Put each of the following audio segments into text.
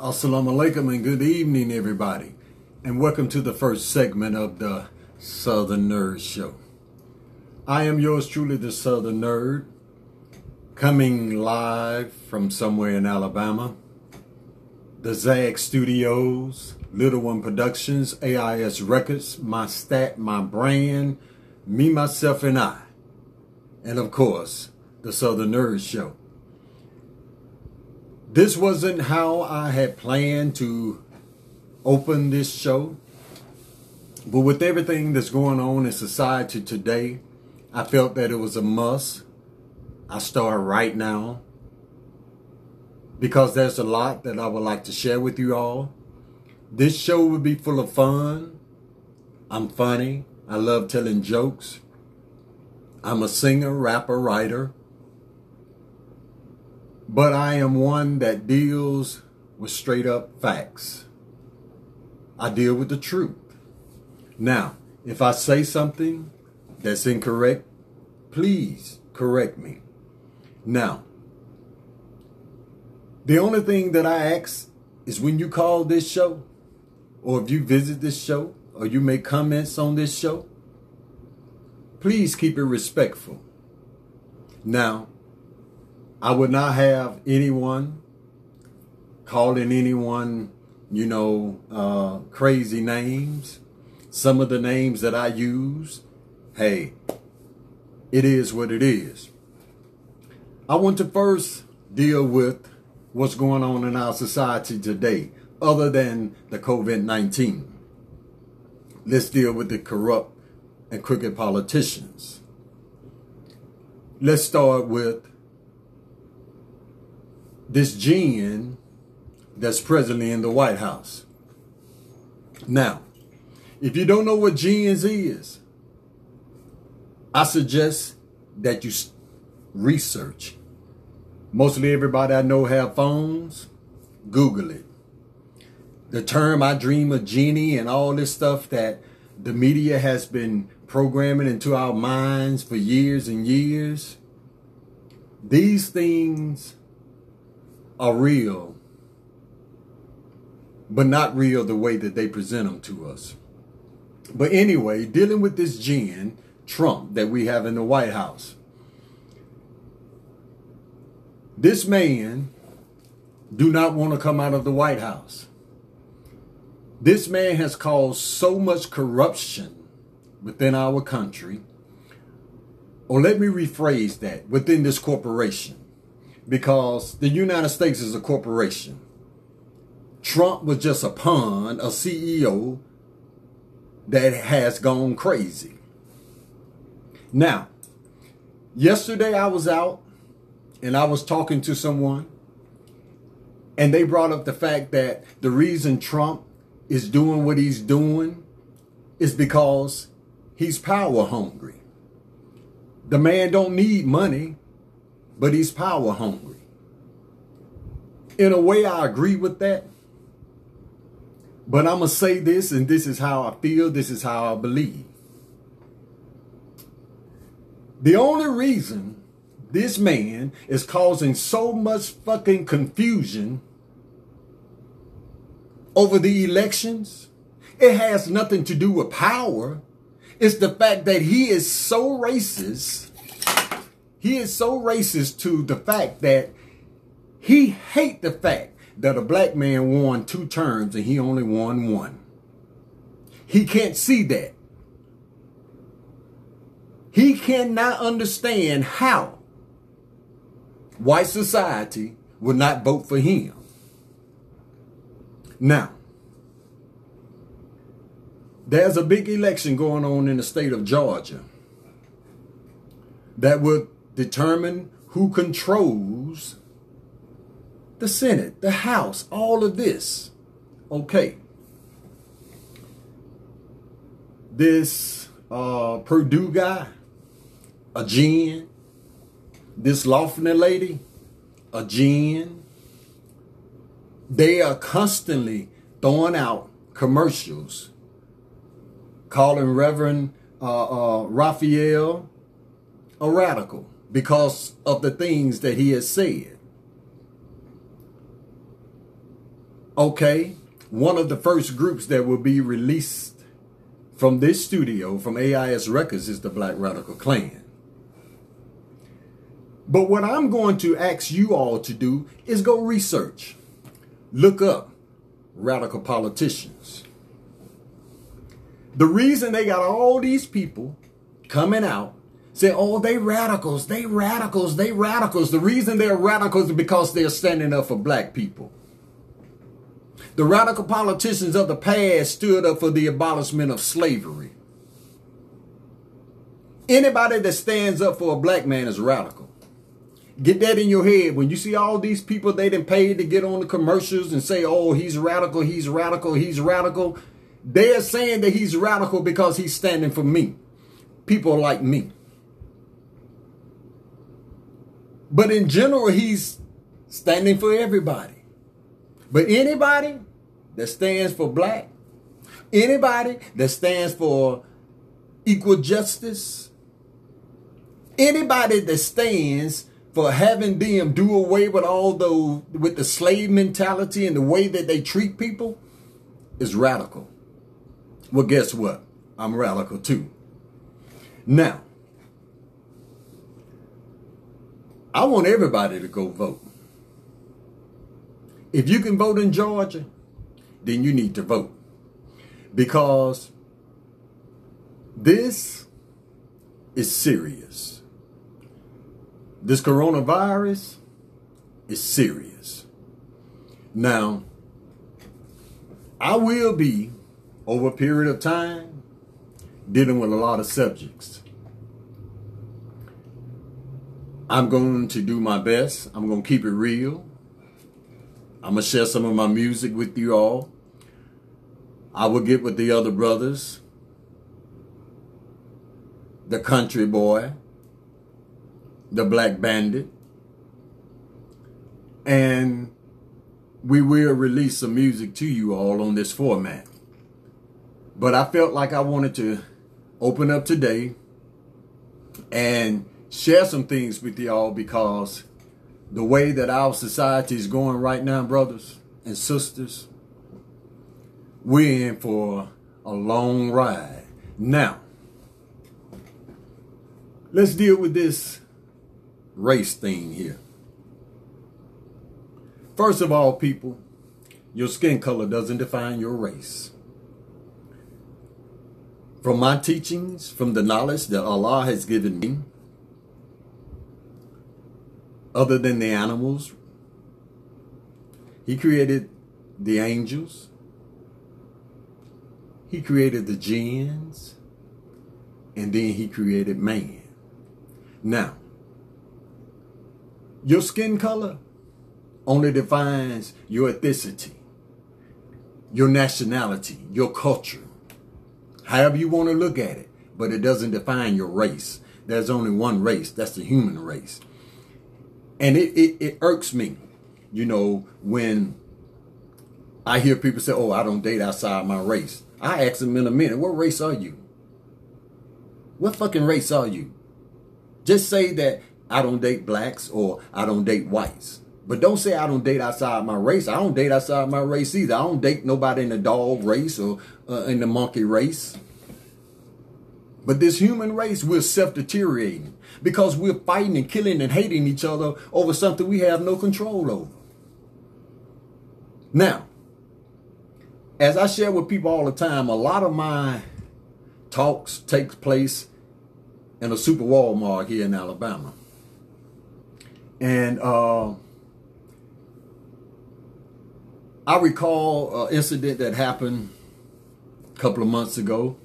Assalamu alaikum and good evening, everybody. And welcome to the first segment of the Southern Nerd Show. I am yours truly, the Southern Nerd, coming live from somewhere in Alabama. The Zag Studios, Little One Productions, AIS Records, my stat, my brand, me, myself, and I. And of course, the Southern Nerd Show. This wasn't how I had planned to open this show. But with everything that's going on in society today, I felt that it was a must. I start right now because there's a lot that I would like to share with you all. This show will be full of fun. I'm funny. I love telling jokes. I'm a singer, rapper, writer but I am one that deals with straight up facts. I deal with the truth. Now, if I say something that's incorrect, please correct me. Now, the only thing that I ask is when you call this show, or if you visit this show, or you make comments on this show, please keep it respectful. Now, I would not have anyone calling anyone, you know, uh, crazy names. Some of the names that I use, hey, it is what it is. I want to first deal with what's going on in our society today, other than the COVID 19. Let's deal with the corrupt and crooked politicians. Let's start with this jinn that's presently in the White House. Now, if you don't know what jinns is, I suggest that you research. Mostly everybody I know have phones. Google it. The term I dream of genie and all this stuff that the media has been programming into our minds for years and years. These things are real, but not real the way that they present them to us. But anyway, dealing with this jinn, Trump, that we have in the White House. This man do not want to come out of the White House. This man has caused so much corruption within our country. Or let me rephrase that, within this corporation because the United States is a corporation. Trump was just a pawn, a CEO that has gone crazy. Now, yesterday I was out and I was talking to someone and they brought up the fact that the reason Trump is doing what he's doing is because he's power hungry. The man don't need money but he's power hungry. In a way, I agree with that. But I'm going to say this, and this is how I feel, this is how I believe. The only reason this man is causing so much fucking confusion over the elections, it has nothing to do with power. It's the fact that he is so racist he is so racist to the fact that he hate the fact that a black man won two terms and he only won one. He can't see that. He cannot understand how white society will not vote for him. Now, there's a big election going on in the state of Georgia that would determine who controls the Senate, the House, all of this. Okay. This uh, Perdue guy, a jinn. This Laughlin lady, a jinn. They are constantly throwing out commercials calling Reverend uh, uh, Raphael a radical because of the things that he has said. Okay, one of the first groups that will be released from this studio, from AIS Records, is the Black Radical Clan. But what I'm going to ask you all to do is go research. Look up radical politicians. The reason they got all these people coming out say, oh, they radicals, they radicals, they radicals. The reason they're radicals is because they're standing up for black people. The radical politicians of the past stood up for the abolishment of slavery. Anybody that stands up for a black man is radical. Get that in your head. When you see all these people they done paid to get on the commercials and say, oh, he's radical, he's radical, he's radical. They're saying that he's radical because he's standing for me. People like me. But in general, he's standing for everybody. But anybody that stands for black, anybody that stands for equal justice, anybody that stands for having them do away with all the with the slave mentality and the way that they treat people is radical. Well, guess what? I'm radical too. Now, I want everybody to go vote. If you can vote in Georgia, then you need to vote. Because this is serious. This coronavirus is serious. Now, I will be, over a period of time, dealing with a lot of subjects. I'm going to do my best. I'm going to keep it real. I'm going to share some of my music with you all. I will get with the other brothers. The country boy. The black bandit. And we will release some music to you all on this format. But I felt like I wanted to open up today and share some things with y'all because the way that our society is going right now, brothers and sisters, we're in for a long ride. Now, let's deal with this race thing here. First of all, people, your skin color doesn't define your race. From my teachings, from the knowledge that Allah has given me, other than the animals. He created the angels. He created the jinns. And then he created man. Now, your skin color only defines your ethnicity, your nationality, your culture, however you want to look at it, but it doesn't define your race. There's only one race, that's the human race. And it, it, it irks me, you know, when I hear people say, oh, I don't date outside my race. I ask them in a minute, what race are you? What fucking race are you? Just say that I don't date blacks or I don't date whites. But don't say I don't date outside my race. I don't date outside my race either. I don't date nobody in the dog race or uh, in the monkey race. But this human race, we're self-deteriorating because we're fighting and killing and hating each other over something we have no control over. Now, as I share with people all the time, a lot of my talks takes place in a super Walmart here in Alabama. And uh, I recall an incident that happened a couple of months ago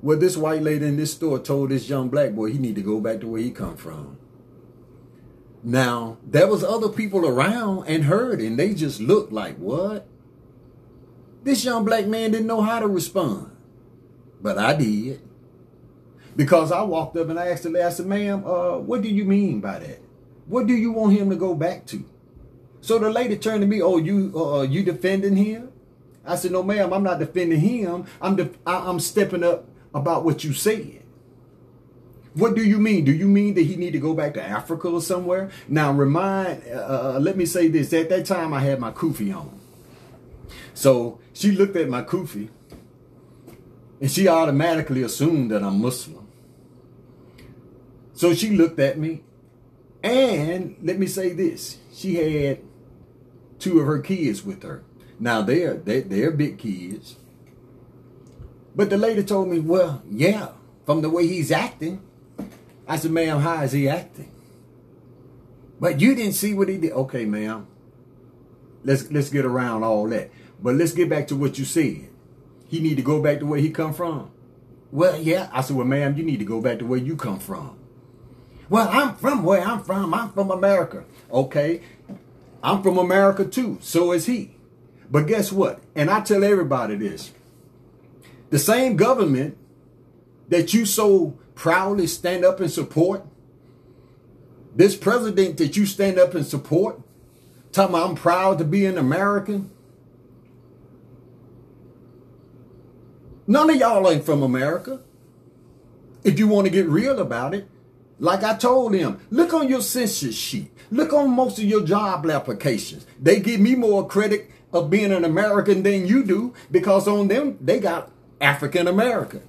where this white lady in this store told this young black boy he need to go back to where he come from. Now, there was other people around and heard and they just looked like, what? This young black man didn't know how to respond. But I did. Because I walked up and I asked the lady, I said, ma'am, uh, what do you mean by that? What do you want him to go back to? So the lady turned to me, oh, you uh, you defending him? I said, no, ma'am, I'm not defending him. I'm, I, am stepping up about what you said. What do you mean? Do you mean that he need to go back to Africa or somewhere? Now, remind, uh, let me say this. At that time, I had my kufi on. So she looked at my kufi and she automatically assumed that I'm Muslim. So she looked at me and let me say this. She had two of her kids with her. Now they're, they, they're big kids. But the lady told me, well, yeah, from the way he's acting, I said, ma'am, how is he acting? But you didn't see what he did. Okay, ma'am. Let's let's get around all that. But let's get back to what you said. He need to go back to where he come from. Well, yeah. I said, well, ma'am, you need to go back to where you come from. Well, I'm from where I'm from. I'm from America. Okay. I'm from America too. So is he. But guess what? And I tell everybody this. The same government that you so proudly stand up and support? This president that you stand up and support? Talking about I'm proud to be an American? None of y'all ain't from America. If you want to get real about it, like I told him, look on your census sheet. Look on most of your job applications. They give me more credit of being an American than you do because on them, they got African American.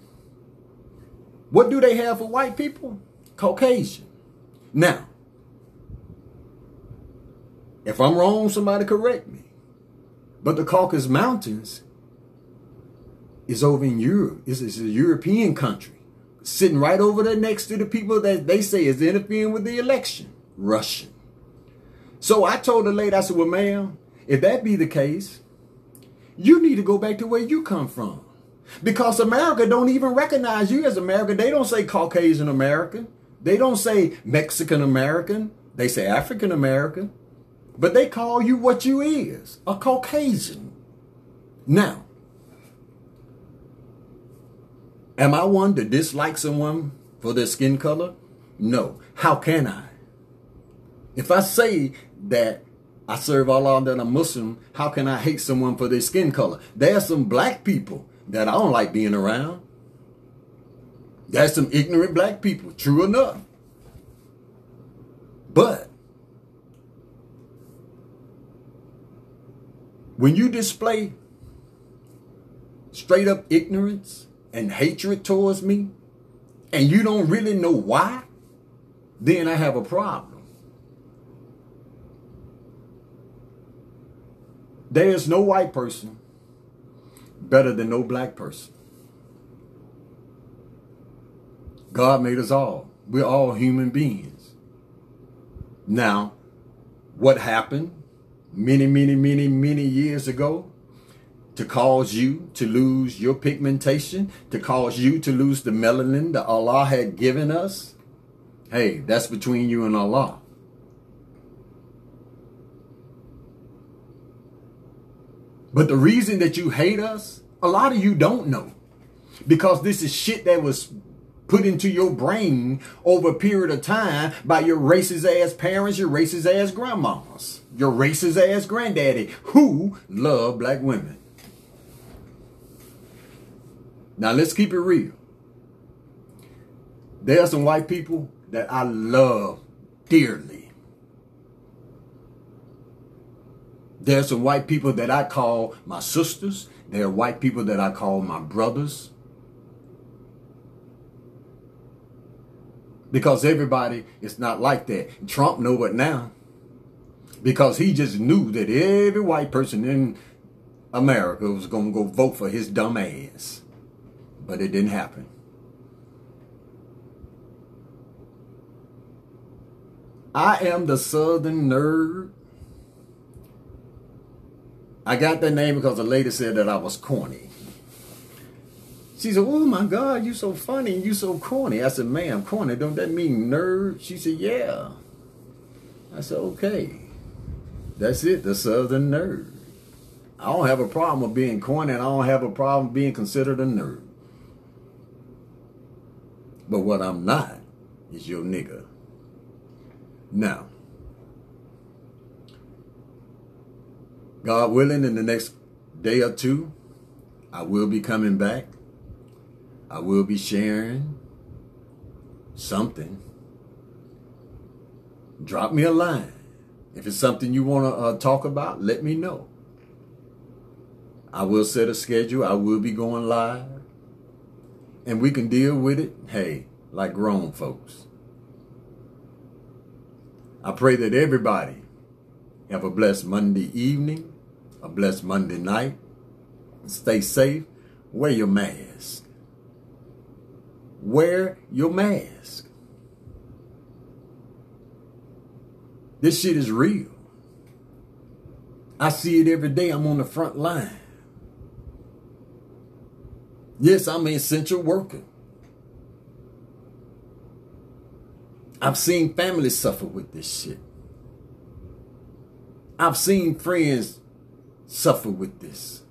What do they have for white people? Caucasian. Now, if I'm wrong, somebody correct me. But the Caucasus Mountains is over in Europe. It's, it's a European country. Sitting right over there next to the people that they say is interfering with the election. Russian. So I told the lady, I said, well, ma'am, if that be the case, you need to go back to where you come from. Because America don't even recognize you as American. They don't say Caucasian American. They don't say Mexican American. They say African American. But they call you what you is, a Caucasian. Now, am I one to dislike someone for their skin color? No. How can I? If I say that I serve Allah and I'm Muslim, how can I hate someone for their skin color? There are some black people that I don't like being around. That's some ignorant black people, true enough. But when you display straight up ignorance and hatred towards me, and you don't really know why, then I have a problem. There is no white person better than no black person. God made us all. We're all human beings. Now, what happened many, many, many, many years ago to cause you to lose your pigmentation, to cause you to lose the melanin that Allah had given us? Hey, that's between you and Allah. But the reason that you hate us, a lot of you don't know. Because this is shit that was put into your brain over a period of time by your racist ass parents, your racist ass grandmamas, your racist ass granddaddy who love black women. Now let's keep it real. There are some white people that I love dearly. There's some white people that I call my sisters. There are white people that I call my brothers. Because everybody is not like that. Trump know it now. Because he just knew that every white person in America was going to go vote for his dumb ass. But it didn't happen. I am the southern nerd I got that name because the lady said that I was corny. She said, oh my God, you so funny, you so corny. I said, ma'am, corny, don't that mean nerd? She said, yeah. I said, okay. That's it, the southern nerd. I don't have a problem with being corny and I don't have a problem being considered a nerd. But what I'm not is your nigga. Now, God willing, in the next day or two, I will be coming back. I will be sharing something, drop me a line. If it's something you want to uh, talk about, let me know. I will set a schedule. I will be going live. And we can deal with it, hey, like grown folks. I pray that everybody have a blessed Monday evening, a blessed Monday night. Stay safe. Wear your mask. Wear your mask. This shit is real. I see it every day. I'm on the front line. Yes, I'm an essential worker. I've seen families suffer with this shit. I've seen friends suffer with this.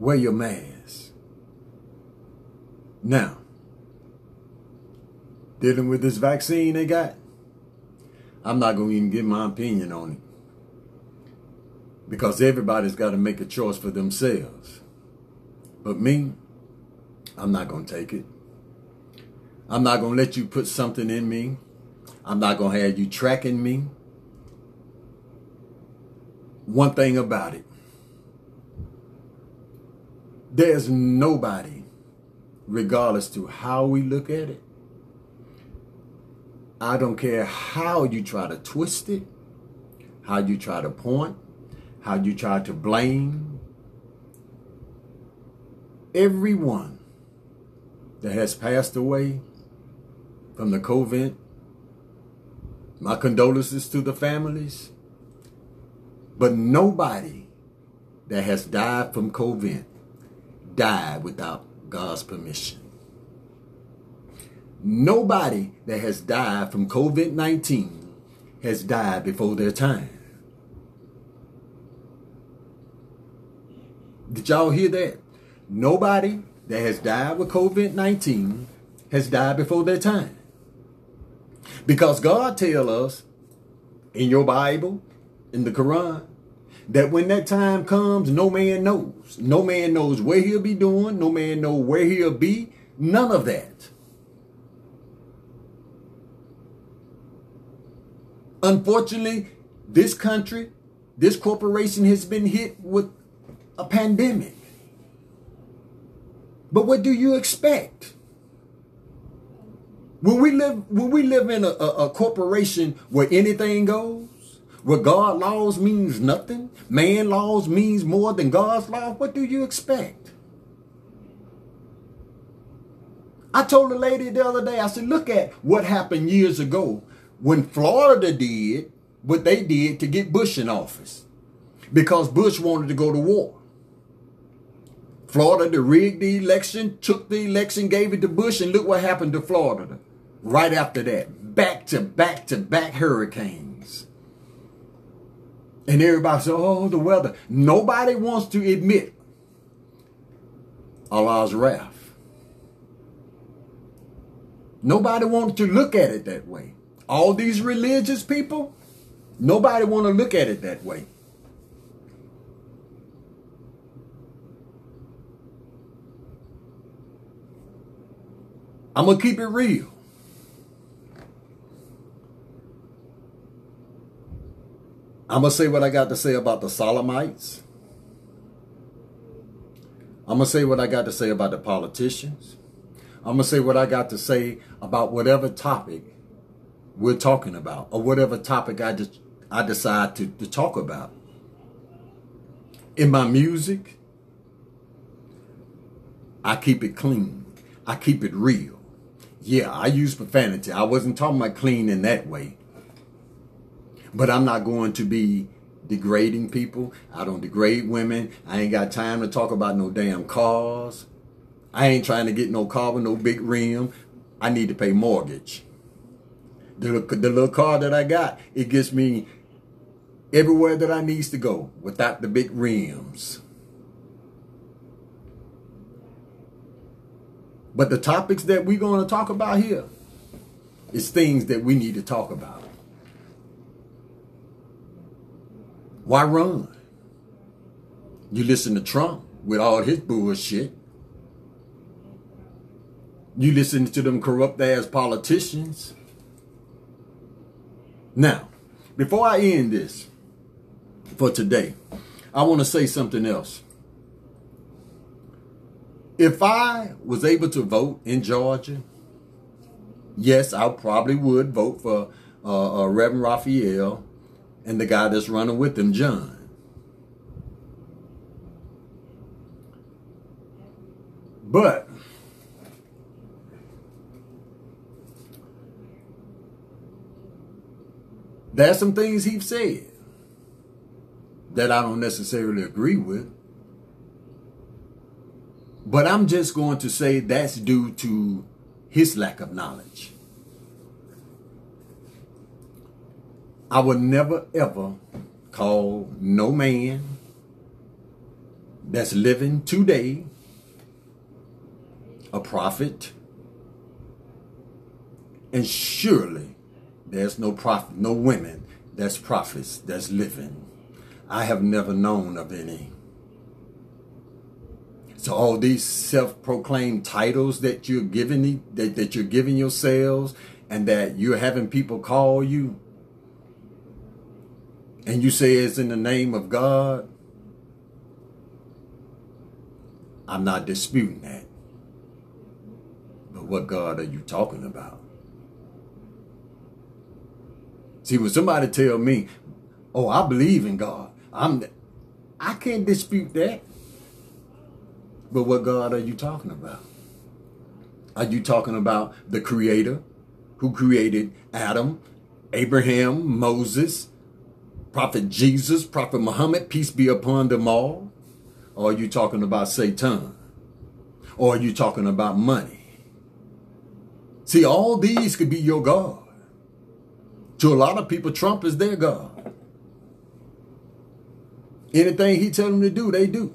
Wear your mask. Now, dealing with this vaccine they got, I'm not going to even give my opinion on it. Because everybody's got to make a choice for themselves. But me, I'm not going to take it. I'm not going to let you put something in me. I'm not going to have you tracking me. One thing about it, there's nobody, regardless to how we look at it, I don't care how you try to twist it, how you try to point, how you try to blame. Everyone that has passed away from the COVID, my condolences to the families. But nobody that has died from COVID died without God's permission. Nobody that has died from COVID 19 has died before their time. Did y'all hear that? Nobody that has died with COVID 19 has died before their time. Because God tell us in your Bible, in the Quran, that when that time comes, no man knows. No man knows where he'll be doing. No man know where he'll be. None of that. Unfortunately, this country, this corporation has been hit with a pandemic. But what do you expect? When we live, when we live in a, a, a corporation where anything goes, where God laws means nothing, man laws means more than God's law, what do you expect? I told a lady the other day, I said, look at what happened years ago when Florida did what they did to get Bush in office because Bush wanted to go to war. Florida rigged the election, took the election, gave it to Bush, and look what happened to Florida right after that. Back to back to back hurricanes. And everybody said, oh, the weather. Nobody wants to admit Allah's wrath. Nobody wants to look at it that way. All these religious people, nobody want to look at it that way. I'm going to keep it real. I'm going to say what I got to say about the Sodomites. I'm going to say what I got to say about the politicians. I'm going to say what I got to say about whatever topic we're talking about or whatever topic I just I decide to, to talk about. In my music, I keep it clean. I keep it real. Yeah, I use profanity. I wasn't talking about clean in that way. But I'm not going to be degrading people. I don't degrade women. I ain't got time to talk about no damn cars. I ain't trying to get no car with no big rim. I need to pay mortgage. The, the little car that I got, it gets me everywhere that I needs to go without the big rims. But the topics that we're going to talk about here is things that we need to talk about. Why run? You listen to Trump with all his bullshit. You listen to them corrupt ass politicians. Now, before I end this for today, I want to say something else. If I was able to vote in Georgia, yes, I probably would vote for uh, uh, Reverend Raphael and the guy that's running with him, John. But there's some things he's said that I don't necessarily agree with. But I'm just going to say that's due to his lack of knowledge. I would never ever call no man that's living today a prophet. And surely there's no prophet, no women that's prophets that's living. I have never known of any. So all these self-proclaimed titles that you're giving that, that you're giving yourselves and that you're having people call you and you say it's in the name of God, I'm not disputing that. But what God are you talking about? See, when somebody tell me, oh, I believe in God, I'm, I can't dispute that. But what God are you talking about? Are you talking about the creator who created Adam, Abraham, Moses, Prophet Jesus, Prophet Muhammad, peace be upon them all? Or are you talking about Satan? Or are you talking about money? See, all these could be your God. To a lot of people, Trump is their God. Anything he tell them to do, they do.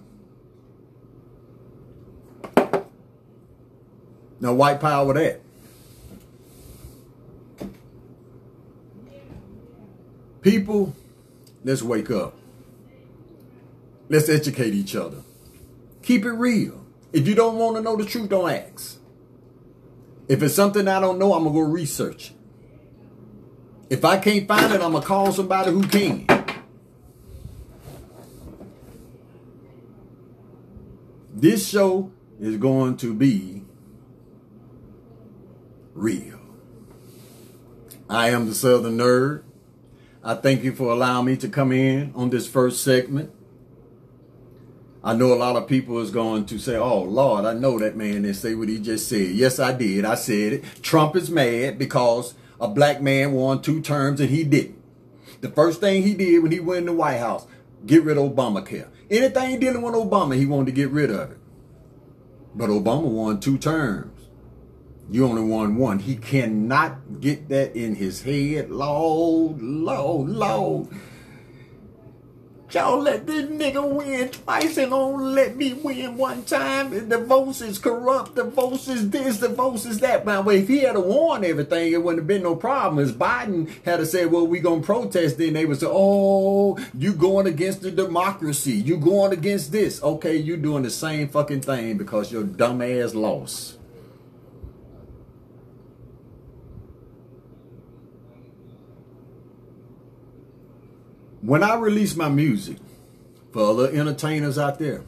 Now, white power that. People, let's wake up. Let's educate each other. Keep it real. If you don't want to know the truth, don't ask. If it's something I don't know, I'm going to go research it. If I can't find it, I'm going to call somebody who can. This show is going to be real. I am the Southern Nerd. I thank you for allowing me to come in on this first segment. I know a lot of people is going to say, oh, Lord, I know that man didn't say what he just said. Yes, I did. I said it. Trump is mad because a black man won two terms and he didn't. The first thing he did when he went in the White House, get rid of Obamacare. Anything dealing with Obama, he wanted to get rid of it. But Obama won two terms. You only won one. He cannot get that in his head. Lord, Lord, Lord. Y'all let this nigga win twice and only let me win one time. And The votes is corrupt. The votes is this. The votes is that. By the way, if he had a won everything, it wouldn't have been no problem. As Biden had to say, well, we going to protest, then they would say, oh, you going against the democracy. You going against this. Okay, you doing the same fucking thing because your dumb ass lost. When I release my music for other entertainers out there,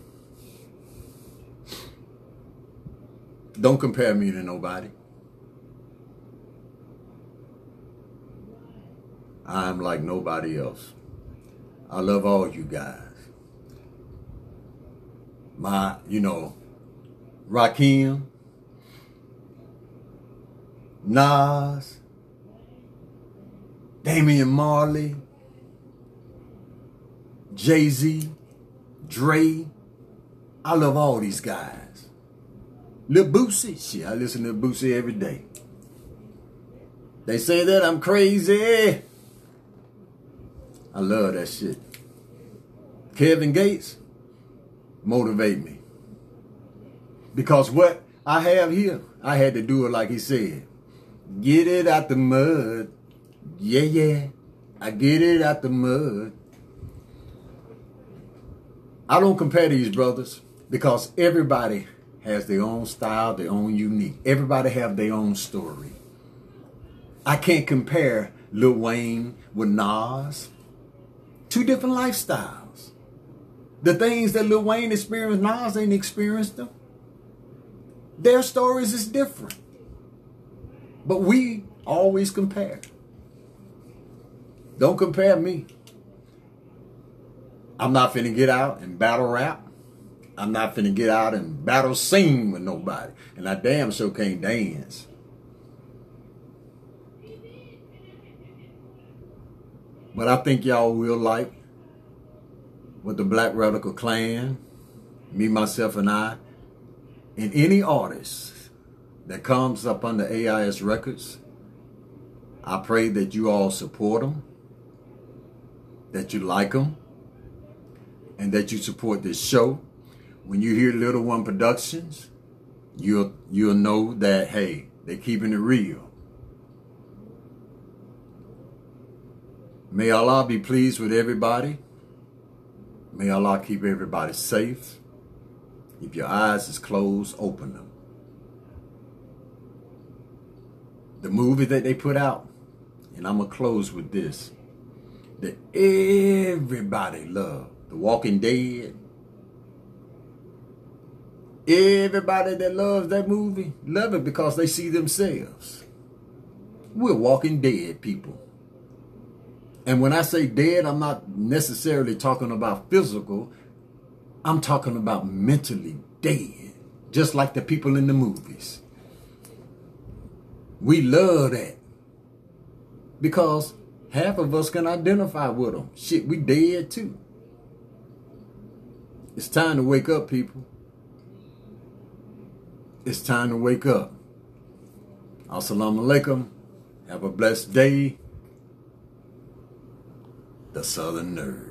don't compare me to nobody. I'm like nobody else. I love all you guys. My, you know, Rakim, Nas, Damian Marley, Jay-Z, Dre. I love all these guys. Lil Boosie. Shit, I listen to Boosie every day. They say that I'm crazy. I love that shit. Kevin Gates, motivate me. Because what I have here, I had to do it like he said. Get it out the mud. Yeah, yeah. I get it out the mud. I don't compare these brothers because everybody has their own style, their own unique. Everybody have their own story. I can't compare Lil Wayne with Nas. Two different lifestyles. The things that Lil Wayne experienced, Nas ain't experienced them. Their stories is different. But we always compare. Don't compare me. I'm not finna get out and battle rap. I'm not finna get out and battle sing with nobody. And I damn sure can't dance. But I think y'all will like what the Black Radical Clan, me, myself, and I, and any artist that comes up under AIS Records, I pray that you all support them, that you like them, and that you support this show. When you hear Little One Productions, you'll you'll know that hey, they're keeping it real. May Allah be pleased with everybody. May Allah keep everybody safe. If your eyes is closed, open them. The movie that they put out, and I'm going to close with this, that everybody loved. The Walking Dead. Everybody that loves that movie love it because they see themselves. We're walking dead people. And when I say dead, I'm not necessarily talking about physical. I'm talking about mentally dead, just like the people in the movies. We love that because half of us can identify with them. Shit, we dead too. It's time to wake up, people. It's time to wake up. Assalamu alaikum. Have a blessed day. The Southern Nerd.